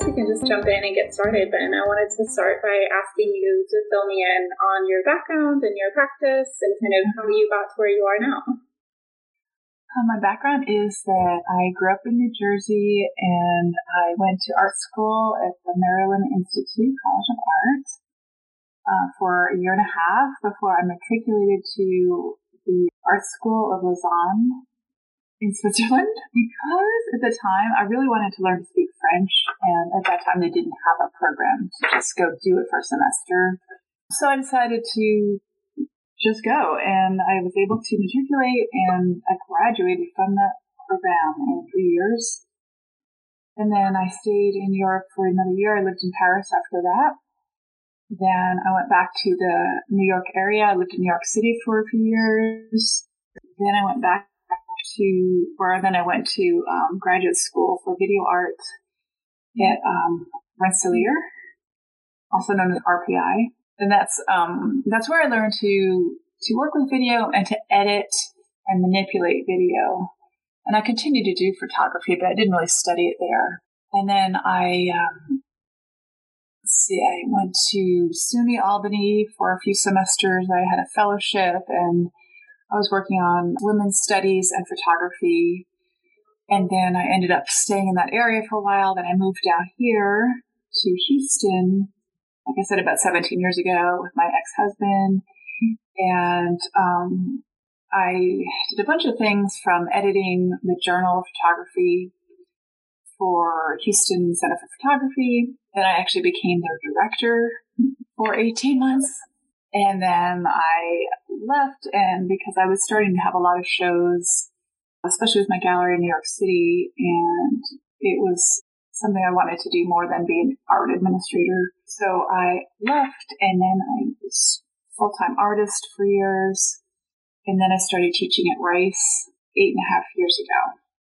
guess we can just jump in and get started then. I wanted to start by asking you to fill me in on your background and your practice and kind of how you got to where you are now. Uh, my background is that I grew up in New Jersey and I went to art school at the Maryland Institute College of Art uh, for a year and a half before I matriculated to the Art School of Lausanne in Switzerland because at the time I really wanted to learn to speak French, and at that time they didn't have a program to just go do it for a semester. So I decided to just go, and I was able to matriculate, and I graduated from that program in three years. And then I stayed in Europe for another year. I lived in Paris after that. Then I went back to the New York area. I lived in New York City for a few years. Then I went back to, or then I went to um, graduate school for video art at um, Rensselaer, also known as RPI. And that's, um, that's where I learned to, to work with video and to edit and manipulate video. And I continued to do photography, but I didn't really study it there. And then I, um, see, I went to SUNY Albany for a few semesters. I had a fellowship and I was working on women's studies and photography. And then I ended up staying in that area for a while. Then I moved down here to Houston, like I said, about 17 years ago with my ex husband. And um, I did a bunch of things from editing the Journal of Photography for Houston Center for Photography. Then I actually became their director for 18 months. And then I left, and because I was starting to have a lot of shows, especially with my gallery in New York City, and it was something I wanted to do more than be an art administrator. So I left, and then I was full time artist for years, and then I started teaching at Rice eight and a half years ago.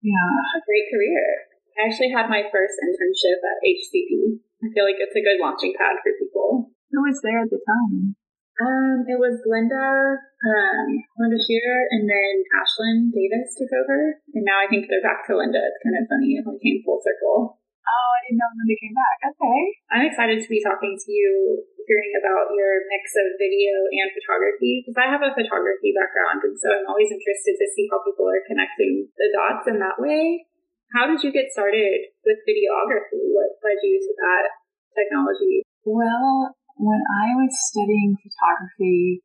Yeah, a great career. I actually had my first internship at HCP. I feel like it's a good launching pad for people. Who was there at the time? Um, it was Linda, um, Linda Shearer, and then Ashlyn Davis took over, and now I think they're back to Linda. It's kind of funny; it came full circle. Oh, I didn't know Linda came back. Okay, I'm excited to be talking to you, hearing about your mix of video and photography because I have a photography background, and so I'm always interested to see how people are connecting the dots in that way. How did you get started with videography? What led you to that technology? Well, when I was studying photography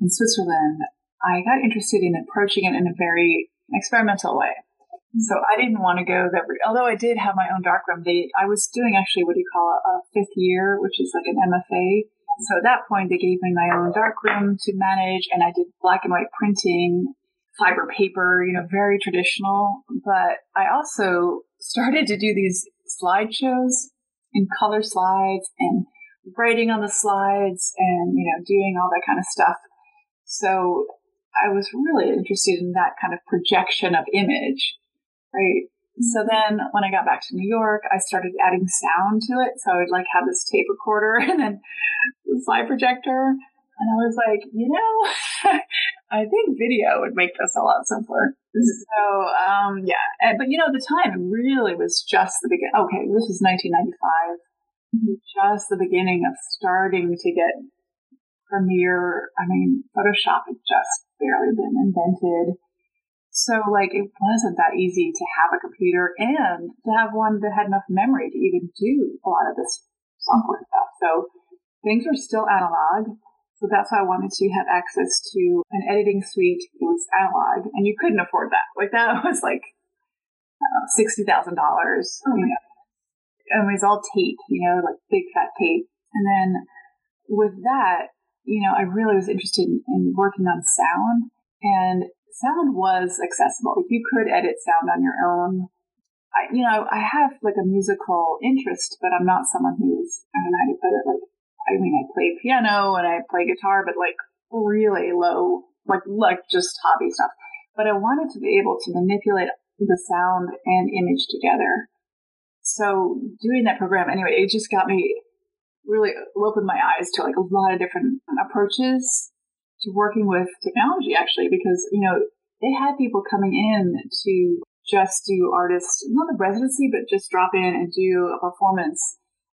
in Switzerland, I got interested in approaching it in a very experimental way. Mm-hmm. So I didn't want to go that, although I did have my own darkroom, they, I was doing actually what do you call a, a fifth year, which is like an MFA. So at that point, they gave me my own darkroom to manage and I did black and white printing, fiber paper, you know, very traditional. But I also started to do these slideshows in color slides and writing on the slides and, you know, doing all that kind of stuff. So I was really interested in that kind of projection of image, right? So then when I got back to New York, I started adding sound to it. So I would like have this tape recorder and then the slide projector. And I was like, you know, I think video would make this a lot simpler. So, um, yeah. But you know, the time really was just the beginning. Okay, this was 1995 just the beginning of starting to get Premiere. I mean, Photoshop had just barely been invented. So, like, it wasn't that easy to have a computer and to have one that had enough memory to even do a lot of this software stuff. So, things were still analog. So, that's why I wanted to have access to an editing suite. It was analog, and you couldn't afford that. Like, that was like uh, $60,000. Oh, you know, and it was all tape, you know, like big fat tape. And then with that, you know, I really was interested in, in working on sound and sound was accessible. If you could edit sound on your own, I, you know, I have like a musical interest, but I'm not someone who's, I don't know how to put it, like, I mean, I play piano and I play guitar, but like really low, like, like just hobby stuff. But I wanted to be able to manipulate the sound and image together so doing that program anyway, it just got me really opened my eyes to like a lot of different approaches to working with technology actually because you know they had people coming in to just do artist, not a residency, but just drop in and do a performance.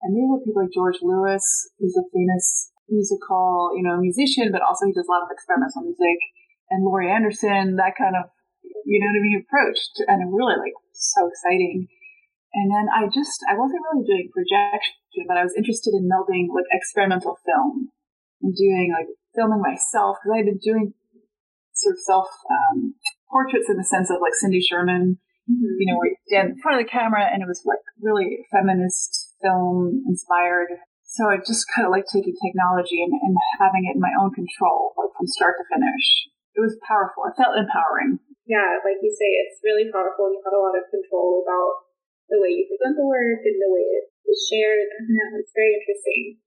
And they were people like George Lewis, who's a famous musical, you know, musician, but also he does a lot of experimental music. And Laurie Anderson, that kind of, you know what I mean, approached. And really like so exciting. And then I just, I wasn't really doing projection, but I was interested in melding like experimental film and doing like filming myself because I had been doing sort of self um, portraits in the sense of like Cindy Sherman, mm-hmm. you know, where you stand in front of the camera and it was like really feminist film inspired. So I just kind of like taking technology and, and having it in my own control, like from start to finish. It was powerful. It felt empowering. Yeah, like you say, it's really powerful. You have a lot of control about the way you present the work and the way it is shared. know, it's very interesting.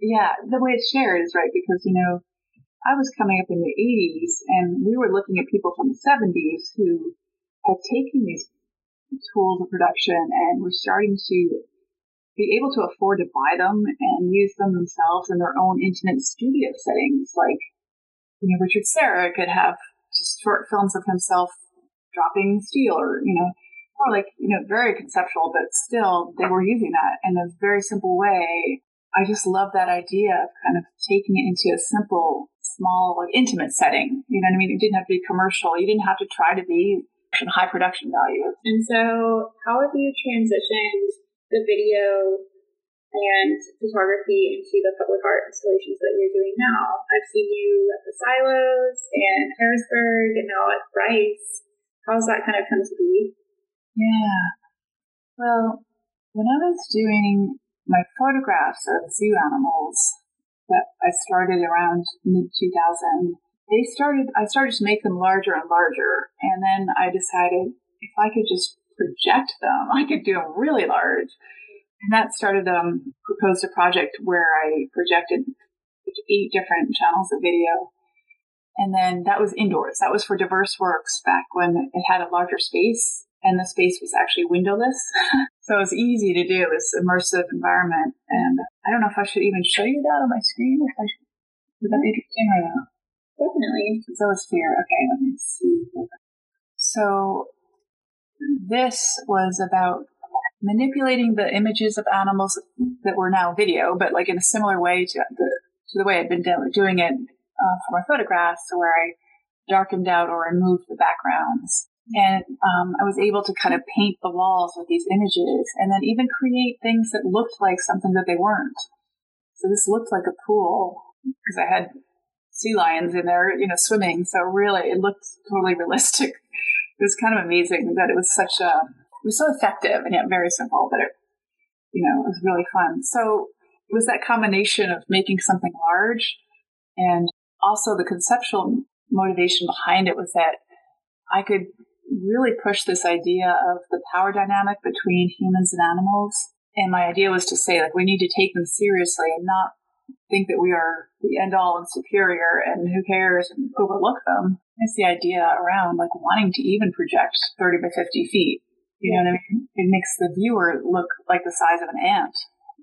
Yeah, the way it's shared is right because, you know, I was coming up in the 80s and we were looking at people from the 70s who had taken these tools of production and were starting to be able to afford to buy them and use them themselves in their own intimate studio settings. Like, you know, Richard Serra could have just short films of himself dropping steel or, you know, more like, you know, very conceptual, but still they were using that in a very simple way. I just love that idea of kind of taking it into a simple, small, like intimate setting. You know what I mean? It didn't have to be commercial. You didn't have to try to be high production value. And so how have you transitioned the video and photography into the public art installations that you're doing now? I've seen you at the Silos and Harrisburg and now at Rice. How's that kind of come to be? Yeah. Well, when I was doing my photographs of zoo animals that I started around mid 2000, they started, I started to make them larger and larger. And then I decided if I could just project them, I could do them really large. And that started, um, proposed a project where I projected eight different channels of video. And then that was indoors. That was for DiverseWorks back when it had a larger space and the space was actually windowless. so it was easy to do this immersive environment. And I don't know if I should even show you that on my screen. If I should, would that be interesting or no? Definitely. Zoosphere. Okay, let me see. So this was about manipulating the images of animals that were now video, but like in a similar way to the to the way I'd been doing it uh, for my photographs, where I darkened out or removed the backgrounds and um, I was able to kind of paint the walls with these images and then even create things that looked like something that they weren't. So this looked like a pool because I had sea lions in there, you know, swimming. So really, it looked totally realistic. It was kind of amazing that it was such a, it was so effective and yet very simple that it, you know, it was really fun. So it was that combination of making something large and also the conceptual motivation behind it was that I could really pushed this idea of the power dynamic between humans and animals. And my idea was to say, like, we need to take them seriously and not think that we are the end all and superior and who cares and overlook them. It's the idea around like wanting to even project 30 by 50 feet. You know what I mean? It makes the viewer look like the size of an ant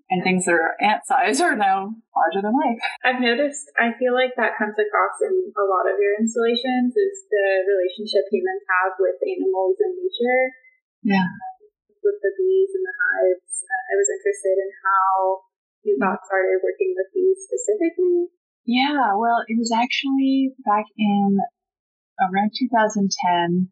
and things that are ant size are now larger than life. I've noticed, I feel like that comes across in a lot of your installations is the relationship humans have with animals and nature. Yeah. Um, with the bees and the hives. I was interested in how you got started working with bees specifically. Yeah, well, it was actually back in around 2010.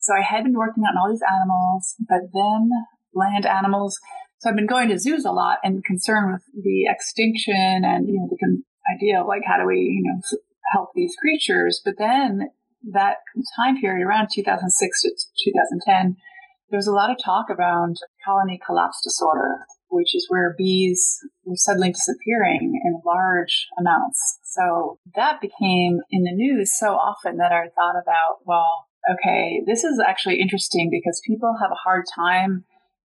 So I had been working on all these animals, but then land animals so I've been going to zoos a lot and concerned with the extinction and, you know, the idea of like, how do we, you know, help these creatures? But then that time period around 2006 to 2010, there was a lot of talk around colony collapse disorder, which is where bees were suddenly disappearing in large amounts. So that became in the news so often that I thought about, well, okay, this is actually interesting because people have a hard time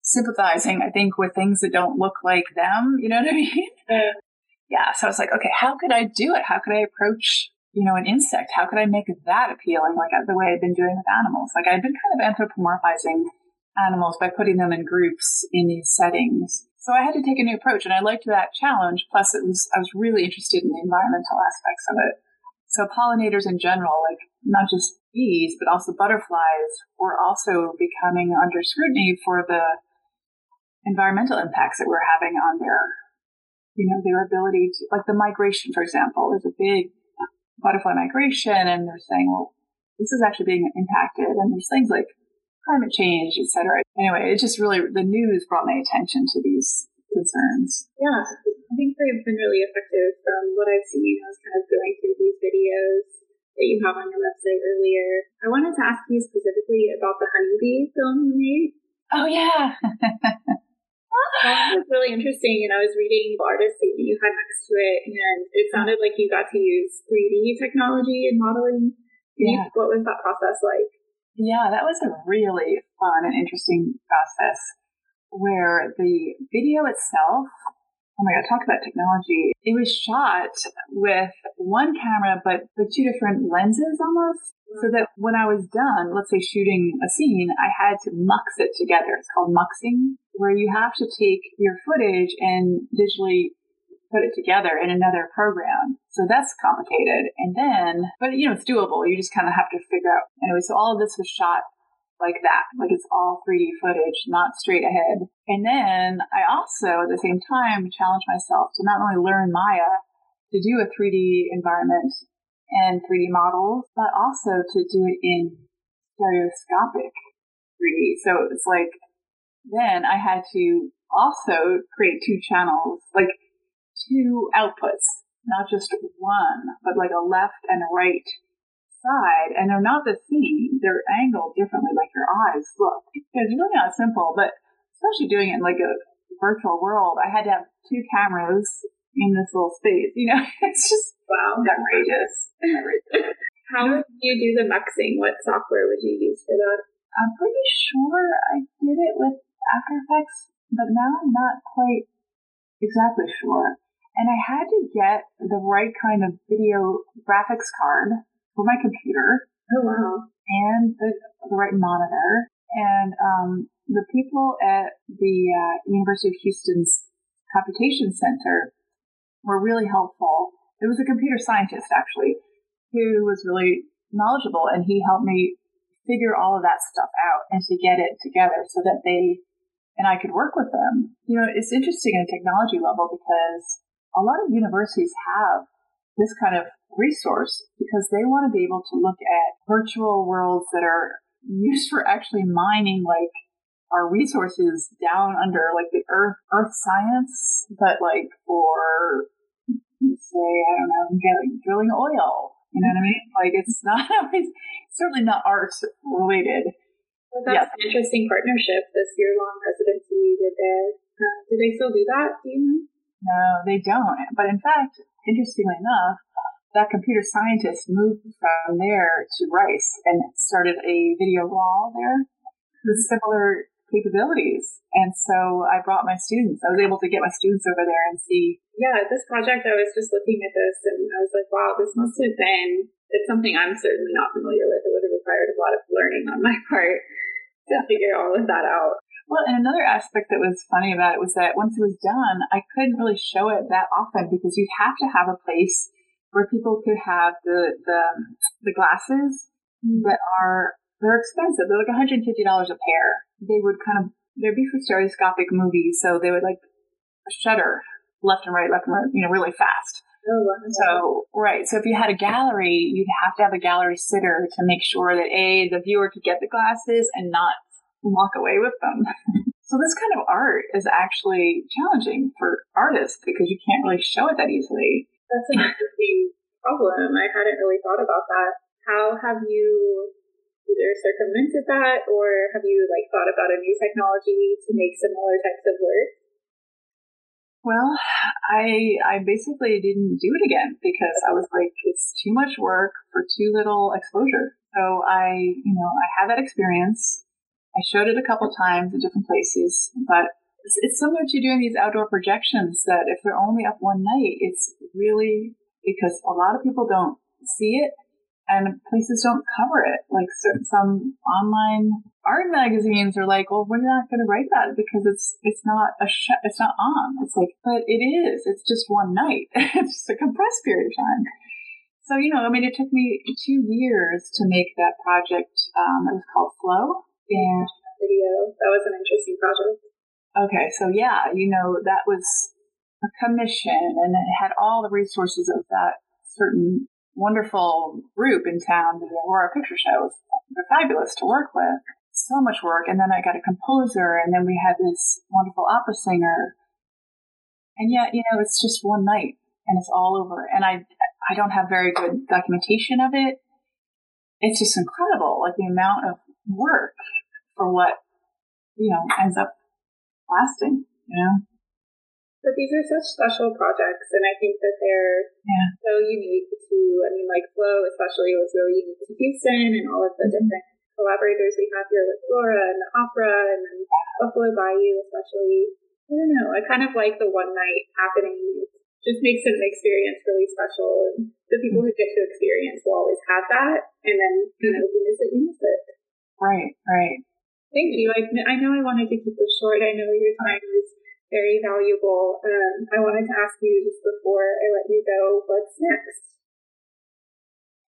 sympathizing, I think, with things that don't look like them. You know what I mean? Mm. Yeah. So I was like, okay, how could I do it? How could I approach, you know, an insect? How could I make that appealing, like the way I've been doing with animals? Like I've been kind of anthropomorphizing animals by putting them in groups in these settings. So I had to take a new approach, and I liked that challenge. Plus, it was I was really interested in the environmental aspects of it. So pollinators in general, like not just bees, but also butterflies were also becoming under scrutiny for the environmental impacts that we're having on their, you know, their ability to, like the migration, for example. There's a big uh, butterfly migration, and they're saying, well, this is actually being impacted, and there's things like climate change, et cetera. Anyway, it just really, the news brought my attention to these concerns. Yeah, I think they've been really effective from what I've seen. I was kind of going through these videos that you have on your website earlier. I wanted to ask you specifically about the honeybee film you made. Oh, yeah. that was really interesting. And I was reading the artist that you had next to it, and it sounded like you got to use 3D technology and modeling. Yeah. what was that process like? Yeah, that was a really fun and interesting process where the video itself, oh my God, talk about technology. It was shot with one camera, but with two different lenses almost. So that when I was done, let's say shooting a scene, I had to mux it together. It's called muxing, where you have to take your footage and digitally put it together in another program. So that's complicated. And then, but you know, it's doable. You just kind of have to figure out. Anyway, so all of this was shot like that, like it's all 3D footage, not straight ahead. And then I also, at the same time, challenged myself to not only learn Maya, to do a 3D environment and 3D models, but also to do it in stereoscopic 3D. So it's like, then I had to also create two channels, like two outputs, not just one, but like a left and a right side. And they're not the same. They're angled differently, like your eyes look. It's really not simple, but especially doing it in like a virtual world, I had to have two cameras in this little space. You know, it's just wow, outrageous. How would you do the muxing? What software would you use for that? I'm pretty sure I did it with After Effects, but now I'm not quite exactly sure. And I had to get the right kind of video graphics card for my computer. Oh, wow. And the, the right monitor. And um, the people at the uh, University of Houston's Computation Center were really helpful. It was a computer scientist, actually, who was really knowledgeable, and he helped me figure all of that stuff out and to get it together so that they and I could work with them. You know, it's interesting at a technology level because a lot of universities have this kind of resource because they want to be able to look at virtual worlds that are used for actually mining like our resources down under like the earth earth science but like for say i don't know getting, drilling oil. You know what i mean? Like it's not always certainly not art related well, that's yeah. an interesting partnership this year long residency did there uh, do they still do that do you know no, they don't. But in fact, interestingly enough, that computer scientist moved from there to Rice and started a video wall there with similar capabilities. And so I brought my students. I was able to get my students over there and see. Yeah, this project, I was just looking at this and I was like, wow, this must have been, it's something I'm certainly not familiar with. It would have required a lot of learning on my part to figure all of that out. Well, and another aspect that was funny about it was that once it was done, I couldn't really show it that often because you'd have to have a place where people could have the the, the glasses hmm. that are they're expensive. They're like $150 a pair. They would kind of they'd be for stereoscopic movies, so they would like shutter left and right, left and right, you know, really fast. Oh, so right, so if you had a gallery, you'd have to have a gallery sitter to make sure that a the viewer could get the glasses and not walk away with them. so this kind of art is actually challenging for artists because you can't really show it that easily. That's an interesting problem. I hadn't really thought about that. How have you either circumvented that or have you like thought about a new technology to make similar types of work? Well, I I basically didn't do it again because I was like, it's too much work for too little exposure. So I, you know, I had that experience. I showed it a couple times in different places, but it's, it's similar to doing these outdoor projections that if they're only up one night, it's really because a lot of people don't see it and places don't cover it. Like certain, some online art magazines are like, well, we're not going to write that because it's, it's not a, sh- it's not on. It's like, but it is. It's just one night. it's just a compressed period of time. So, you know, I mean, it took me two years to make that project. Um, it was called Flow. And video. That was an interesting project. Okay, so yeah, you know, that was a commission and it had all the resources of that certain wonderful group in town, the Aurora Picture Show. They're fabulous to work with. So much work. And then I got a composer and then we had this wonderful opera singer. And yet, you know, it's just one night and it's all over. And I, I don't have very good documentation of it. It's just incredible, like the amount of work for what, you know, ends up lasting, you know? But these are such special projects, and I think that they're yeah. so unique to, I mean, like Flow especially was really unique to Houston and all of the mm-hmm. different collaborators we have here with Flora and the opera and then Buffalo Bayou especially. I don't know, I kind of like the one night happening. It just makes an experience really special, and the people who get to experience will always have that, and then, you know, you miss it, you miss it. Right, right. Thank you. I, I know I wanted to keep this short. I know your time is very valuable. Um, I wanted to ask you just before I let you go, what's next?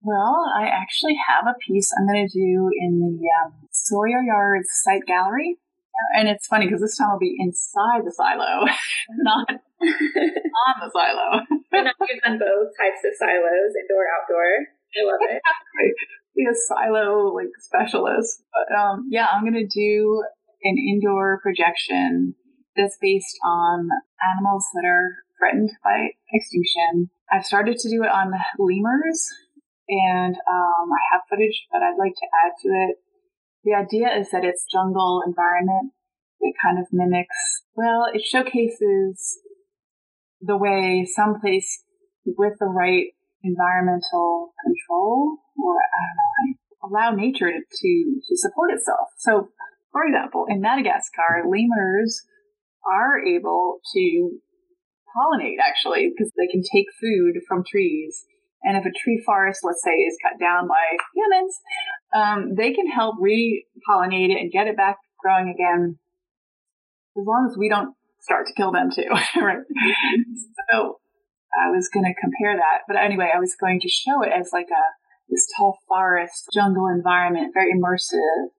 Well, I actually have a piece I'm going to do in the um, Sawyer Yards site gallery. And it's funny because this time I'll be inside the silo, not on the silo. and you've done both types of silos, indoor, outdoor. I love it. be a silo like specialist. But um, yeah, I'm gonna do an indoor projection that's based on animals that are threatened by extinction. I've started to do it on lemurs, and um, I have footage that I'd like to add to it. The idea is that it's jungle environment. It kind of mimics, well, it showcases the way some place with the right environmental control or I don't know, allow nature to, to support itself. So, for example, in Madagascar, lemurs are able to pollinate actually because they can take food from trees. And if a tree forest, let's say, is cut down by humans, um, they can help repollinate it and get it back growing again as long as we don't start to kill them too, right? so I was going to compare that. But anyway, I was going to show it as like a this tall forest, jungle environment, very immersive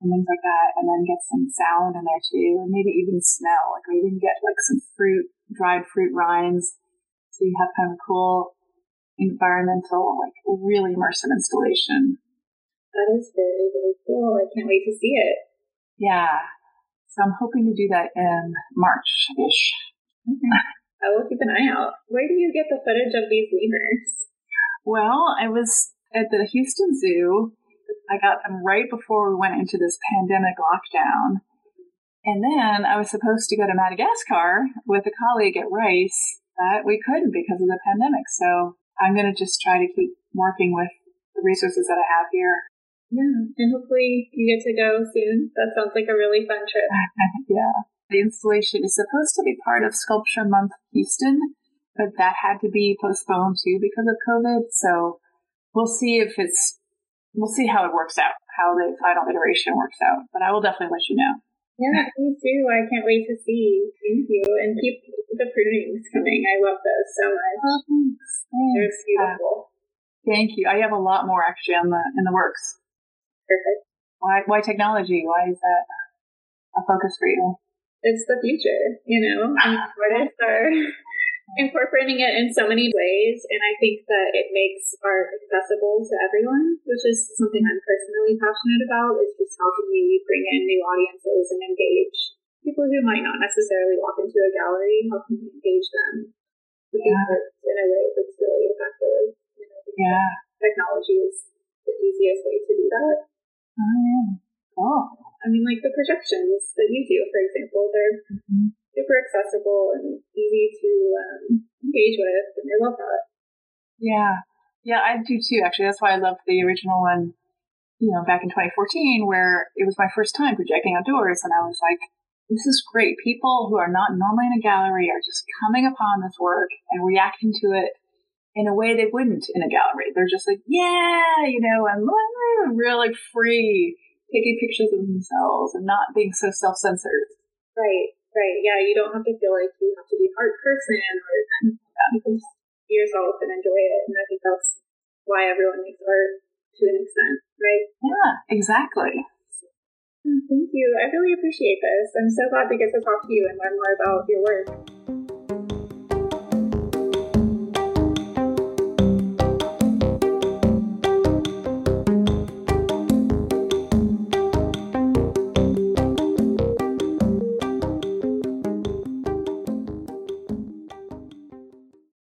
and things like that. And then get some sound in there too, and maybe even smell. Like maybe even get like some fruit, dried fruit rinds. So you have kind of a cool environmental, like really immersive installation. That is very, very cool. I can't wait to see it. Yeah. So I'm hoping to do that in March-ish. Okay. I will keep an eye out. Where do you get the footage of these lemurs? Well, I was at the Houston Zoo. I got them right before we went into this pandemic lockdown. And then I was supposed to go to Madagascar with a colleague at Rice, but we couldn't because of the pandemic. So I'm going to just try to keep working with the resources that I have here. Yeah, and hopefully you get to go soon. That sounds like a really fun trip. yeah. The installation is supposed to be part of Sculpture Month Houston, but that had to be postponed too because of COVID. So we'll see if it's, we'll see how it works out, how the final iteration works out. But I will definitely let you know. Yeah, me too. I can't wait to see. Thank you. And keep the prunings coming. I love those so much. Oh, thanks. They're beautiful. Uh, thank you. I have a lot more actually on the in the works. Perfect. Why why technology? Why is that a focus for you? it's the future, you know, and artists are incorporating it in so many ways. And I think that it makes art accessible to everyone, which is something I'm personally passionate about is just how can we bring in new audiences and engage people who might not necessarily walk into a gallery, how can we engage them with yeah. in a way that's really effective? yeah. Technology is the easiest way to do that. Oh, yeah. Oh. I mean, like the projections that you do, for example, they're mm-hmm. Super accessible and easy to um, engage with, and I love that. Yeah, yeah, I do too. Actually, that's why I loved the original one. You know, back in 2014, where it was my first time projecting outdoors, and I was like, "This is great." People who are not normally in a gallery are just coming upon this work and reacting to it in a way they wouldn't in a gallery. They're just like, "Yeah," you know, and really free taking pictures of themselves and not being so self censored. Right, right. Yeah, you don't have to feel like you have to be a art person or you can just be yourself and enjoy it. And I think that's why everyone makes art to an extent, right? Yeah, exactly. Thank you. I really appreciate this. I'm so glad to get to talk to you and learn more about your work.